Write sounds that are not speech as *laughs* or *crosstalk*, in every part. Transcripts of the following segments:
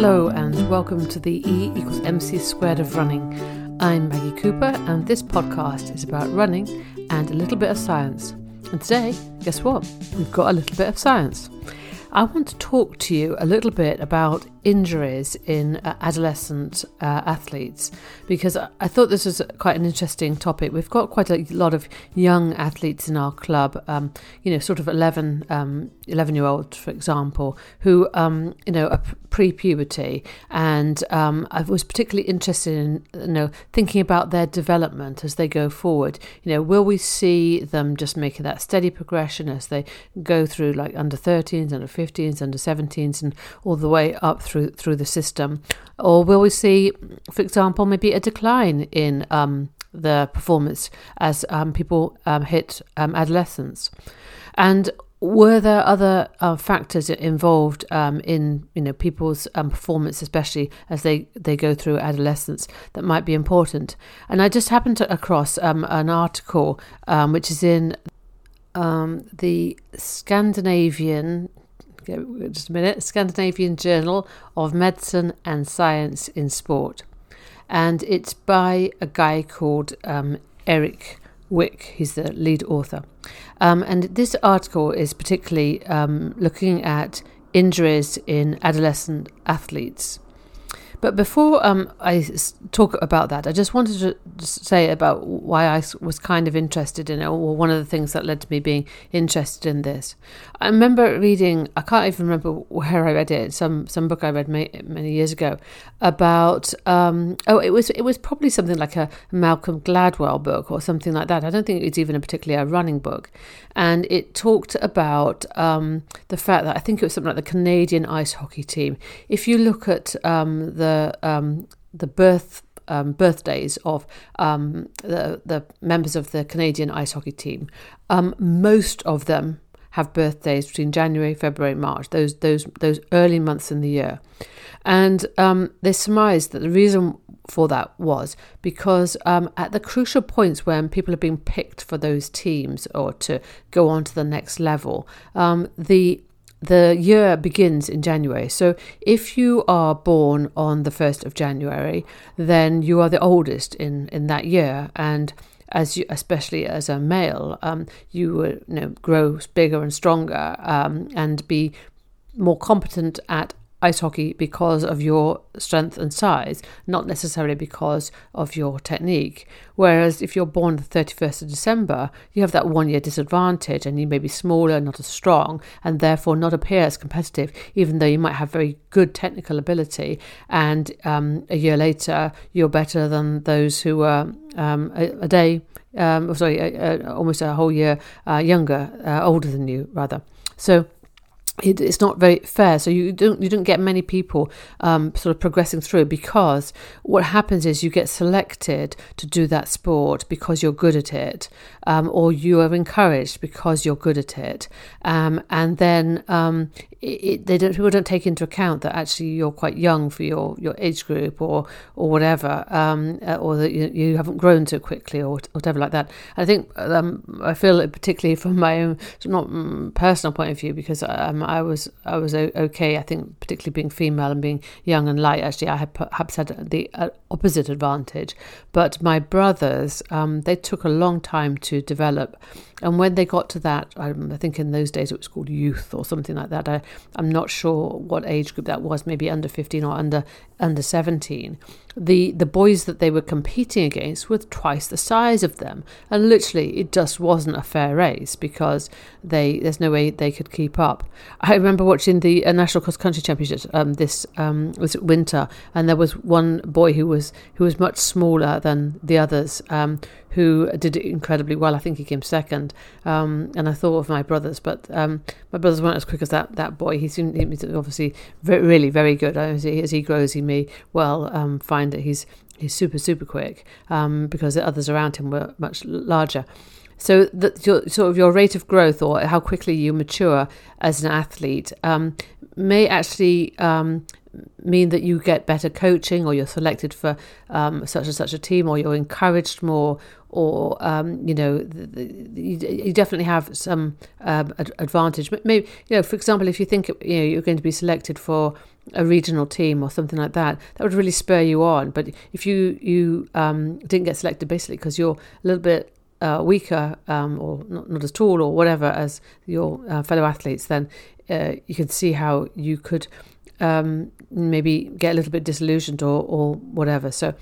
Hello, and welcome to the E equals MC squared of running. I'm Maggie Cooper, and this podcast is about running and a little bit of science. And today, guess what? We've got a little bit of science. I want to talk to you a little bit about injuries in uh, adolescent uh, athletes because I thought this was quite an interesting topic. We've got quite a lot of young athletes in our club, um, you know, sort of 11, um, 11 year olds, for example, who, um, you know, are pre puberty. And um, I was particularly interested in, you know, thinking about their development as they go forward. You know, will we see them just making that steady progression as they go through like under 13s, under 15s, under 17s, and all the way up through through the system, or will we see, for example, maybe a decline in um, the performance as um, people um, hit um, adolescence? And were there other uh, factors involved um, in you know people's um, performance, especially as they, they go through adolescence, that might be important? And I just happened to across um, an article um, which is in the Scandinavian just a minute, Scandinavian Journal of Medicine and Science in Sport. And it's by a guy called um, Eric Wik. He's the lead author. Um, and this article is particularly um, looking at injuries in adolescent athletes. But before um, I talk about that, I just wanted to say about why I was kind of interested in it, or one of the things that led to me being interested in this. I remember reading, I can't even remember where I read it, some some book I read many, many years ago about, um, oh, it was it was probably something like a Malcolm Gladwell book or something like that. I don't think it's even a particularly a running book, and it talked about um, the fact that I think it was something like the Canadian ice hockey team. If you look at um, the the um, the birth um, birthdays of um, the the members of the Canadian ice hockey team. Um, most of them have birthdays between January, February, March. Those those those early months in the year, and um, they surmised that the reason for that was because um, at the crucial points when people are being picked for those teams or to go on to the next level, um, the the year begins in January. So if you are born on the 1st of January, then you are the oldest in, in that year. And as you, especially as a male, um, you will you know, grow bigger and stronger um, and be more competent at ice hockey because of your strength and size, not necessarily because of your technique. Whereas if you're born the 31st of December, you have that one year disadvantage and you may be smaller, not as strong, and therefore not appear as competitive, even though you might have very good technical ability. And um, a year later, you're better than those who are um, a, a, day, um, sorry, a, a, almost a whole year uh, younger, uh, older than you, rather. So, it, it's not very fair. So you don't you don't get many people um, sort of progressing through because what happens is you get selected to do that sport because you're good at it, um, or you are encouraged because you're good at it, um, and then um, it, they don't people don't take into account that actually you're quite young for your, your age group or or whatever, um, uh, or that you, you, haven't grown so quickly or whatever like that. I think um, I feel it particularly from my own not mm, personal point of view because um, I was I was okay. I think particularly being female and being young and light. Actually, I had perhaps had the uh, opposite advantage. But my brothers, um, they took a long time to develop. And when they got to that, I, I, think in those days it was called youth or something like that. I, I'm not sure what age group that was, maybe under 15 or under under 17. The the boys that they were competing against were twice the size of them, and literally it just wasn't a fair race because they there's no way they could keep up. I remember watching the uh, national cross country championships um, this um, was winter, and there was one boy who was who was much smaller than the others, um, who did it incredibly well. I think he came second. Um, and I thought of my brothers, but um, my brothers weren't as quick as that, that boy. He seemed he was obviously really very good. As he, as he grows, he may well um, find that he's he's super super quick um, because the others around him were much larger. So that your sort of your rate of growth or how quickly you mature as an athlete um, may actually um, mean that you get better coaching or you're selected for um, such and such a team or you're encouraged more or um, you know you, definitely have some um, advantage maybe you know for example if you think you know you're going to be selected for a regional team or something like that, that would really spur you on. But if you you um, didn't get selected basically because you're a little bit uh, weaker um, or not, not, as tall or whatever as your uh, fellow athletes, then uh, you can see how you could um, maybe get a little bit disillusioned or, or whatever. So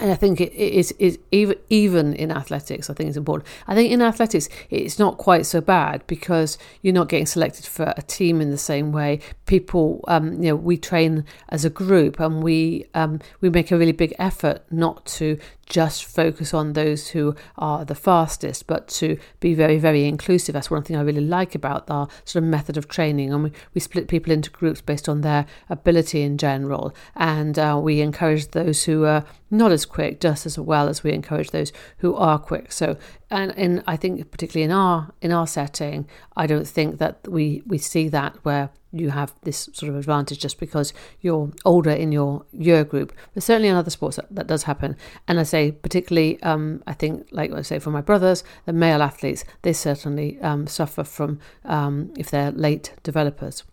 and I think it is is even even in athletics. I think it's important. I think in athletics it's not quite so bad because you're not getting selected for a team in the same way. People, um, you know, we train as a group and we um, we make a really big effort not to just focus on those who are the fastest, but to be very, very inclusive. That's one thing I really like about our sort of method of training. And we, we split people into groups based on their ability in general. And uh, we encourage those who are not as quick just as well as we encourage those who are quick. So and in I think particularly in our in our setting, I don't think that we we see that where you have this sort of advantage just because you're older in your year group. But certainly in other sports that, that does happen. And I say particularly, um, I think like I say for my brothers, the male athletes, they certainly um, suffer from um, if they're late developers.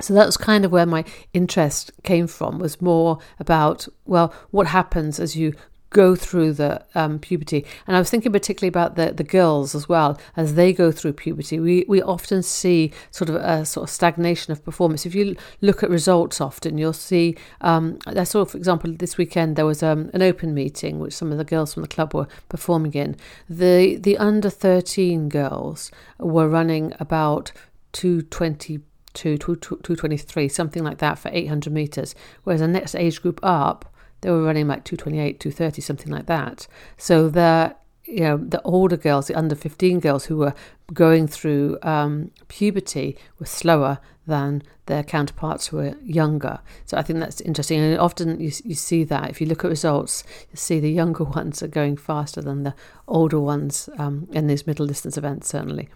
So that was kind of where my interest came from, was more about, well, what happens as you go through the um, puberty. And I was thinking particularly about the, the girls as well as they go through puberty. We we often see sort of a sort of stagnation of performance. If you look at results, often you'll see. Um, I saw, for example, this weekend there was um, an open meeting which some of the girls from the club were performing in. The the under thirteen girls were running about two twenty. 223, something like that for 800 meters, whereas the next age group up they were running like 228, 230, something like that. So the you know the older girls, the under 15 girls who were going through um, puberty were slower than their counterparts who were younger. So I think that's interesting. And often you, you see that if you look at results, you see the younger *laughs* ones are going faster than the older ones um, in these middle distance events, certainly.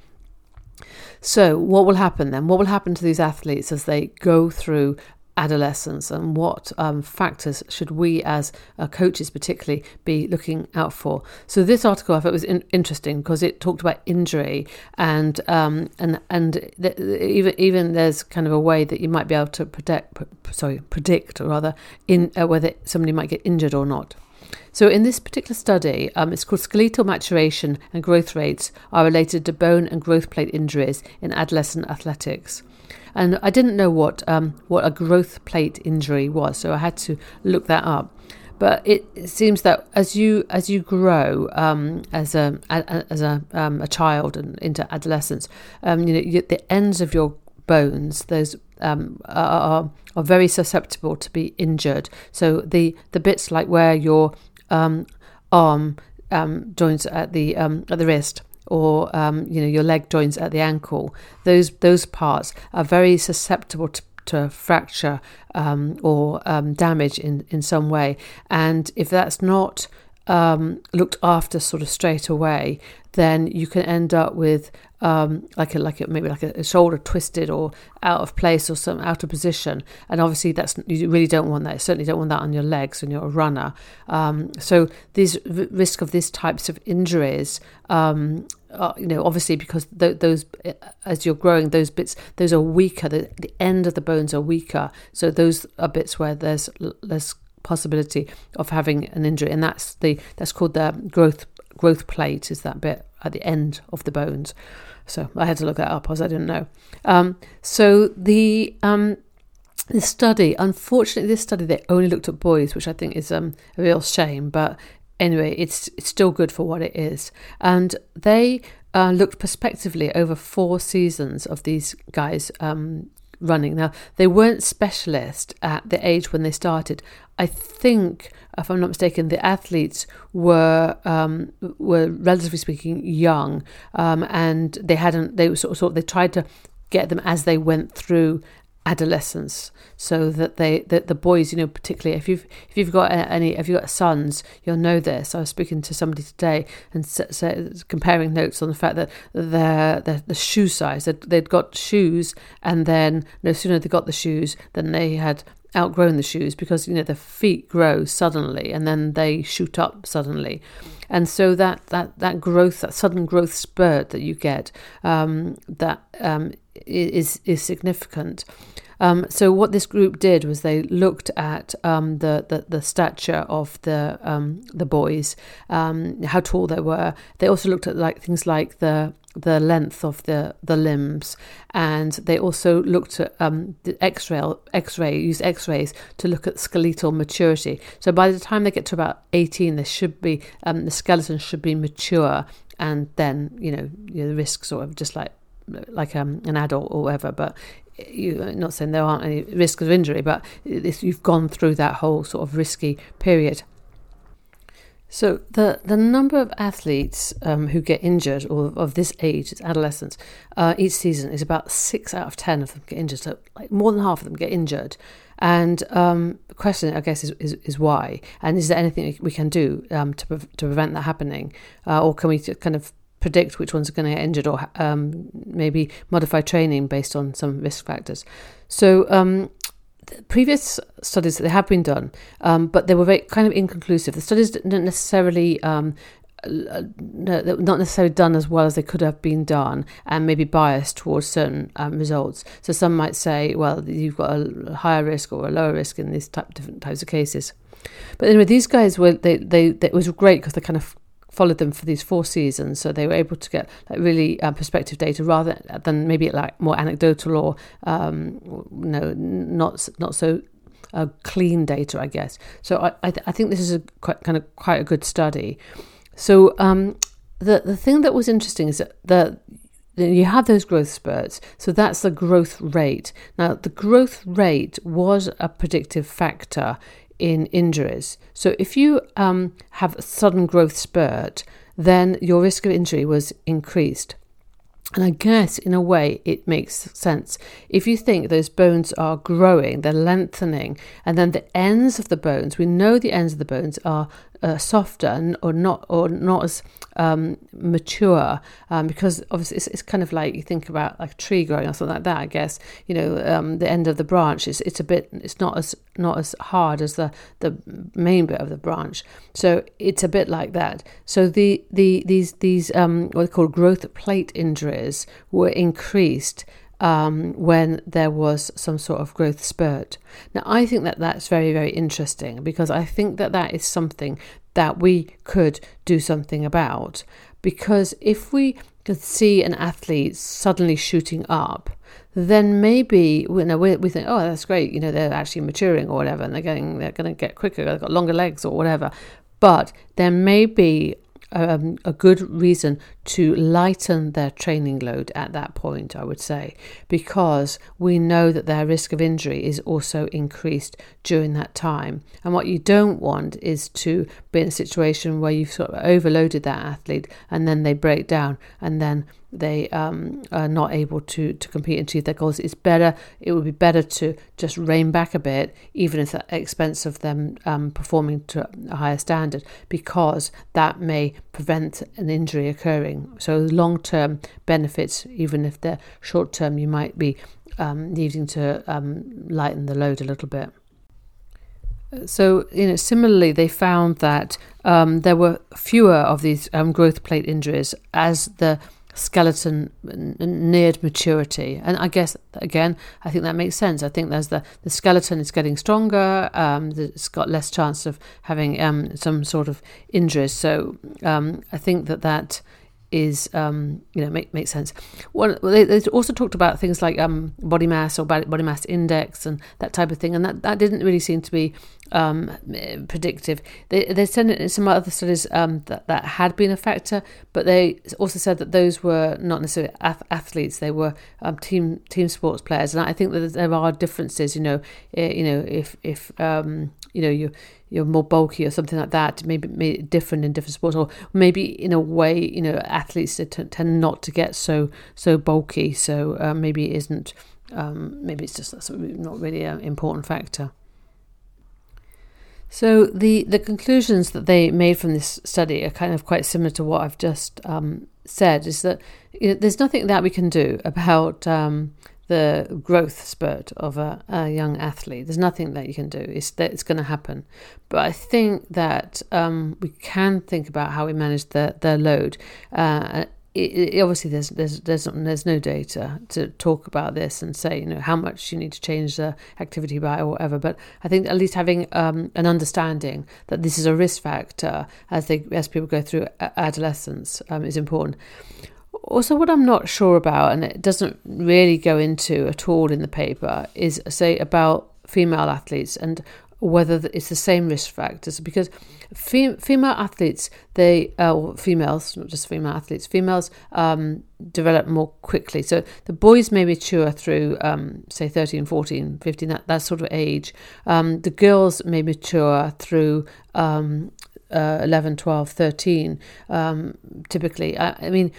So, what will happen then? What will happen to these athletes as they go through adolescence and what um, factors should we as uh, coaches particularly be looking out for. So this article i thought was in- interesting because it talked about injury and um, and and th- even even there's kind of a way that you might be able to predict sorry predict or rather in uh, whether somebody might get injured or not so, in this particular study, um, it's called Skeletal Maturation and Growth Rates are related to bone and growth plate injuries in adolescent athletics and I didn't know what um, what a growth plate injury was, so I had to look that up. But it, seems that as you as you grow um, as a, a as a um, a child and into adolescence, um, you know you, the ends of your bones, those um, are, are very susceptible to be injured. So the the bits like where your um, arm um, joins at the um, at the wrist or um, you know your leg joints at the ankle, those those parts are very susceptible to, to fracture um, or um, damage in in some way. And if that's not um, looked after sort of straight away, then you can end up with um, like a like a, maybe like a, a, shoulder twisted or out of place or some out of position. And obviously, that's you really don't want that. You certainly don't want that on your legs when you're a runner. Um, so these r- risk of these types of injuries. Um, are, you know, obviously, because th- those, as you're growing, those bits, those are weaker. The, the end of the bones are weaker, so those are bits where there's less possibility of having an injury, and that's the that's called the growth growth plate. Is that bit at the end of the bones? So I had to look that up as I didn't know. Um, so the um, the study, unfortunately, this study they only looked at boys, which I think is um, a real shame. But anyway, it's it's still good for what it is, and they. Uh, looked prospectively over four seasons of these guys um, running. Now, they weren't specialists at the age when they started. I think, if I'm not mistaken, the athletes were um, were relatively speaking young, um, and they hadn't. They sort of, sort of they tried to get them as they went through adolescence so that they that the boys you know particularly if you've if you've got any if you've got sons you'll know this i was speaking to somebody today and comparing notes on the fact that their, their the shoe size they'd, they'd got shoes and then no sooner they got the shoes than they had outgrown the shoes because you know the feet grow suddenly and then they shoot up suddenly. And so that that that growth that sudden growth spurt that you get um, that um, is is significant Um, so what this group did was they looked at um, the, the, the stature of the um, the boys, um, how tall they were. They also looked at like things like the the length of the, the limbs, and they also looked at um, the X-ray, X-ray, used X-rays to look at skeletal maturity. So by the time they get to about eighteen, they should be um, the skeleton should be mature, and then you know, you know the risk sort of just like like um, an adult or whatever. But you not saying there aren't any risks of injury, but if you've gone through that whole sort of risky period. So the the number of athletes um, who get injured or of this age, it's adolescents, uh, each season is about six out of ten of them get injured. So like more than half of them get injured. And um, the question, I guess, is, is, is, why? And is there anything we can do um, to pre- to prevent that happening, uh, or can we kind of predict which ones are going to get injured, or um, maybe modify training based on some risk factors? So um, previous studies that have been done, um, but they were very kind of inconclusive. The studies didn't necessarily. Um, not necessarily done as well as they could have been done, and maybe biased towards certain um, results. So some might say, well, you've got a higher risk or a lower risk in these type, different types of cases. But anyway, these guys were they they, they it was great because they kind of followed them for these four seasons, so they were able to get like really uh, perspective data rather than maybe like more anecdotal or um, you know not not so uh, clean data, I guess. So I I, th- I, think this is a quite kind of quite a good study. So um, the the thing that was interesting is that the you have those growth spurts. So that's the growth rate. Now, the growth rate was a predictive factor in injuries. So if you um, have a sudden growth spurt, then your risk of injury was increased. And I guess in a way it makes sense. If you think those bones are growing, they're lengthening, and then the ends of the bones, we know the ends of the bones are uh, softer or not or not as um, mature um, because obviously it's, it's, kind of like you think about like a tree growing or something like that. I guess you know um, the end of the branch is it's a bit it's not as not as hard as the the main bit of the branch, so it's a bit like that. So the the these these um, what they call growth plate injuries were increased um, when there was some sort of growth spurt. Now, I think that that's very, very interesting because I think that that is something that we could do something about. Because if we could see an athlete suddenly shooting up, then maybe you know, we, we think, oh, that's great. You know, they're actually maturing or whatever, and they're going, they're going to get quicker. They've got longer legs or whatever. But there may be um, a good reason to lighten their training load at that point, I would say, because we know that their risk of injury is also increased during that time. And what you don't want is to be in a situation where you've sort of overloaded that athlete and then they break down and then they um, are not able to, to compete and achieve their goals. It's better, it would be better to just rein back a bit, even at the expense of them um, performing to a higher standard, because that may prevent an injury occurring. So, long term benefits, even if they're short term, you might be um, needing to um, lighten the load a little bit. So, you know, similarly, they found that um, there were fewer of these um, growth plate injuries as the skeleton neared maturity. And I guess, again, I think that makes sense. I think there's the, the skeleton is getting stronger, um, it's got less chance of having um, some sort of injuries. So um, I think that that is um, you know make makes sense. Well, they, they, also talked about things like um, body mass or body mass index and that type of thing, and that, that didn't really seem to be um, predictive. They they said in some other studies um, that that had been a factor, but they also said that those were not necessarily ath- athletes; they were um, team team sports players, and I think that there are differences. You know, eh, you know if if um, you know you you're more bulky or something like that maybe, maybe different in different sports or maybe in a way you know athletes t- tend not to get so so bulky so uh, maybe it isn't um, maybe it's just not really an important factor so the the conclusions that they made from this study are kind of quite similar to what I've just um, said. Is that you know, there's nothing that we can do about um, the growth spurt of a, a, young athlete. There's nothing that you can do. It's that it's going to happen. But I think that um, we can think about how we manage the, their load. Uh, it, it, obviously there's there's there's there's no data to talk about this and say you know how much you need to change the activity by or whatever. But I think at least having um, an understanding that this is a risk factor as they as people go through adolescence um, is important. Also, what I'm not sure about, and it doesn't really go into at all in the paper, is say about female athletes and whether it's the same risk factors because fem- female athletes they uh, females not just female athletes females um, develop more quickly. So the boys may mature through um, say 13 14 15 that, that sort of age. Um, the girls may mature through um, uh, 11 12 13 um, typically. I, I mean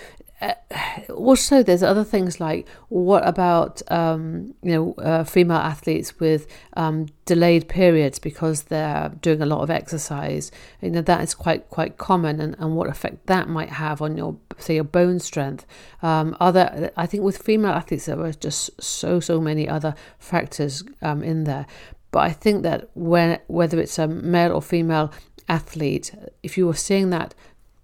also there's other things like what about um, you know uh, female athletes with um, delayed periods because they're doing a lot of exercise? You know that is quite quite common and, and what effect that might have on your say your bone strength. Um, other I think with female athletes there are just so so many other factors um, in there. But I think that when whether it's a male or female athlete if you were seeing that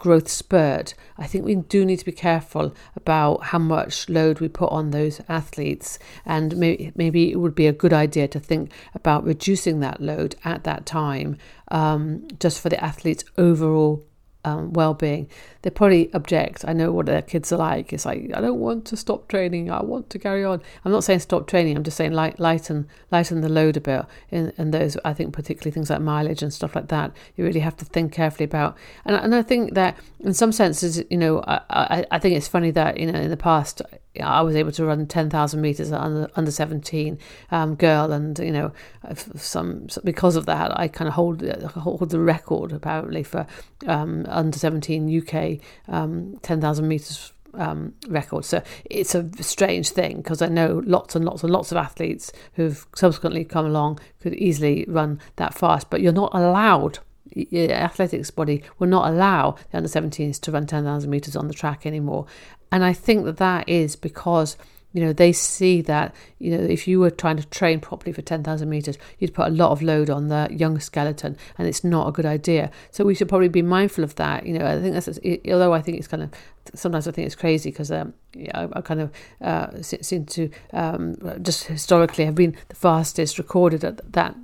growth spurt, I think we do need to be careful about how much load we put on those athletes. And maybe, maybe it would be a good idea to think about reducing that load at that time um, just for the athlete's overall um, well-being they probably object. I know what their kids are like. It's like i don't want to stop training. I want to carry on. I'm not saying stop training. I'm just saying light, lighten lighten the load a bit. In those i think particularly things like mileage and stuff like that you really have to think carefully about. And, and i think that in some senses you know I, I, I think it's funny that you know in the past I was able to run 10,000 meters under under 17 um, girl, and you know, some because of that, I kind of hold hold the record apparently for um, under 17 UK um, 10,000 meters um, record. So it's a strange thing because I know lots and lots and lots of athletes who've subsequently come along could easily run that fast, but you're not allowed athletics body will not allow the under 17s to run 10,000 meters on the track anymore. And I think that that is because you know they see that you know if you were trying to train properly for 10,000 meters you'd put a lot of load on the young skeleton and it's not a good idea so we should probably be mindful of that you know i think that's although i think it's kind of sometimes i think it's crazy because um, yeah, I, I, kind of uh, seem to um, just historically have been the fastest recorded at that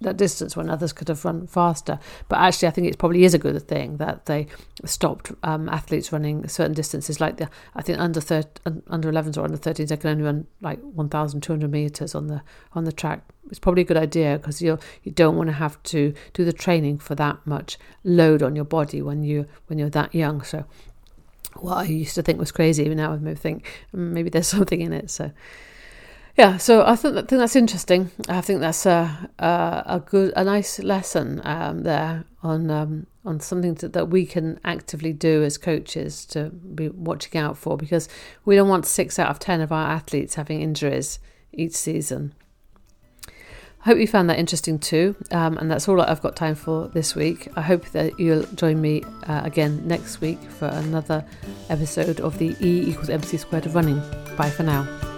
that distance when others could have run faster. But actually, I think it probably is a good thing that they stopped um, athletes running certain distances. Like the, I think under thir- under 11s or under 13s, they can only run like 1,200 meters on the on the track. It's probably a good idea because you you don't want to have to do the training for that much load on your body when you when you're that young. So. What I used to think was crazy, even now I think mm, maybe there's *laughs* something in it. So, yeah, so I think, think that's interesting. I think that's a a, a good, a nice lesson um, there on um, on something to, that we can actively do as coaches to be watching out for because we don't want six out of ten of our athletes having injuries each season. I hope you found that interesting too, um, and that's all I've got time for this week. I hope that you'll join me uh, again next week for another episode of the E equals MC squared of running. Bye for now.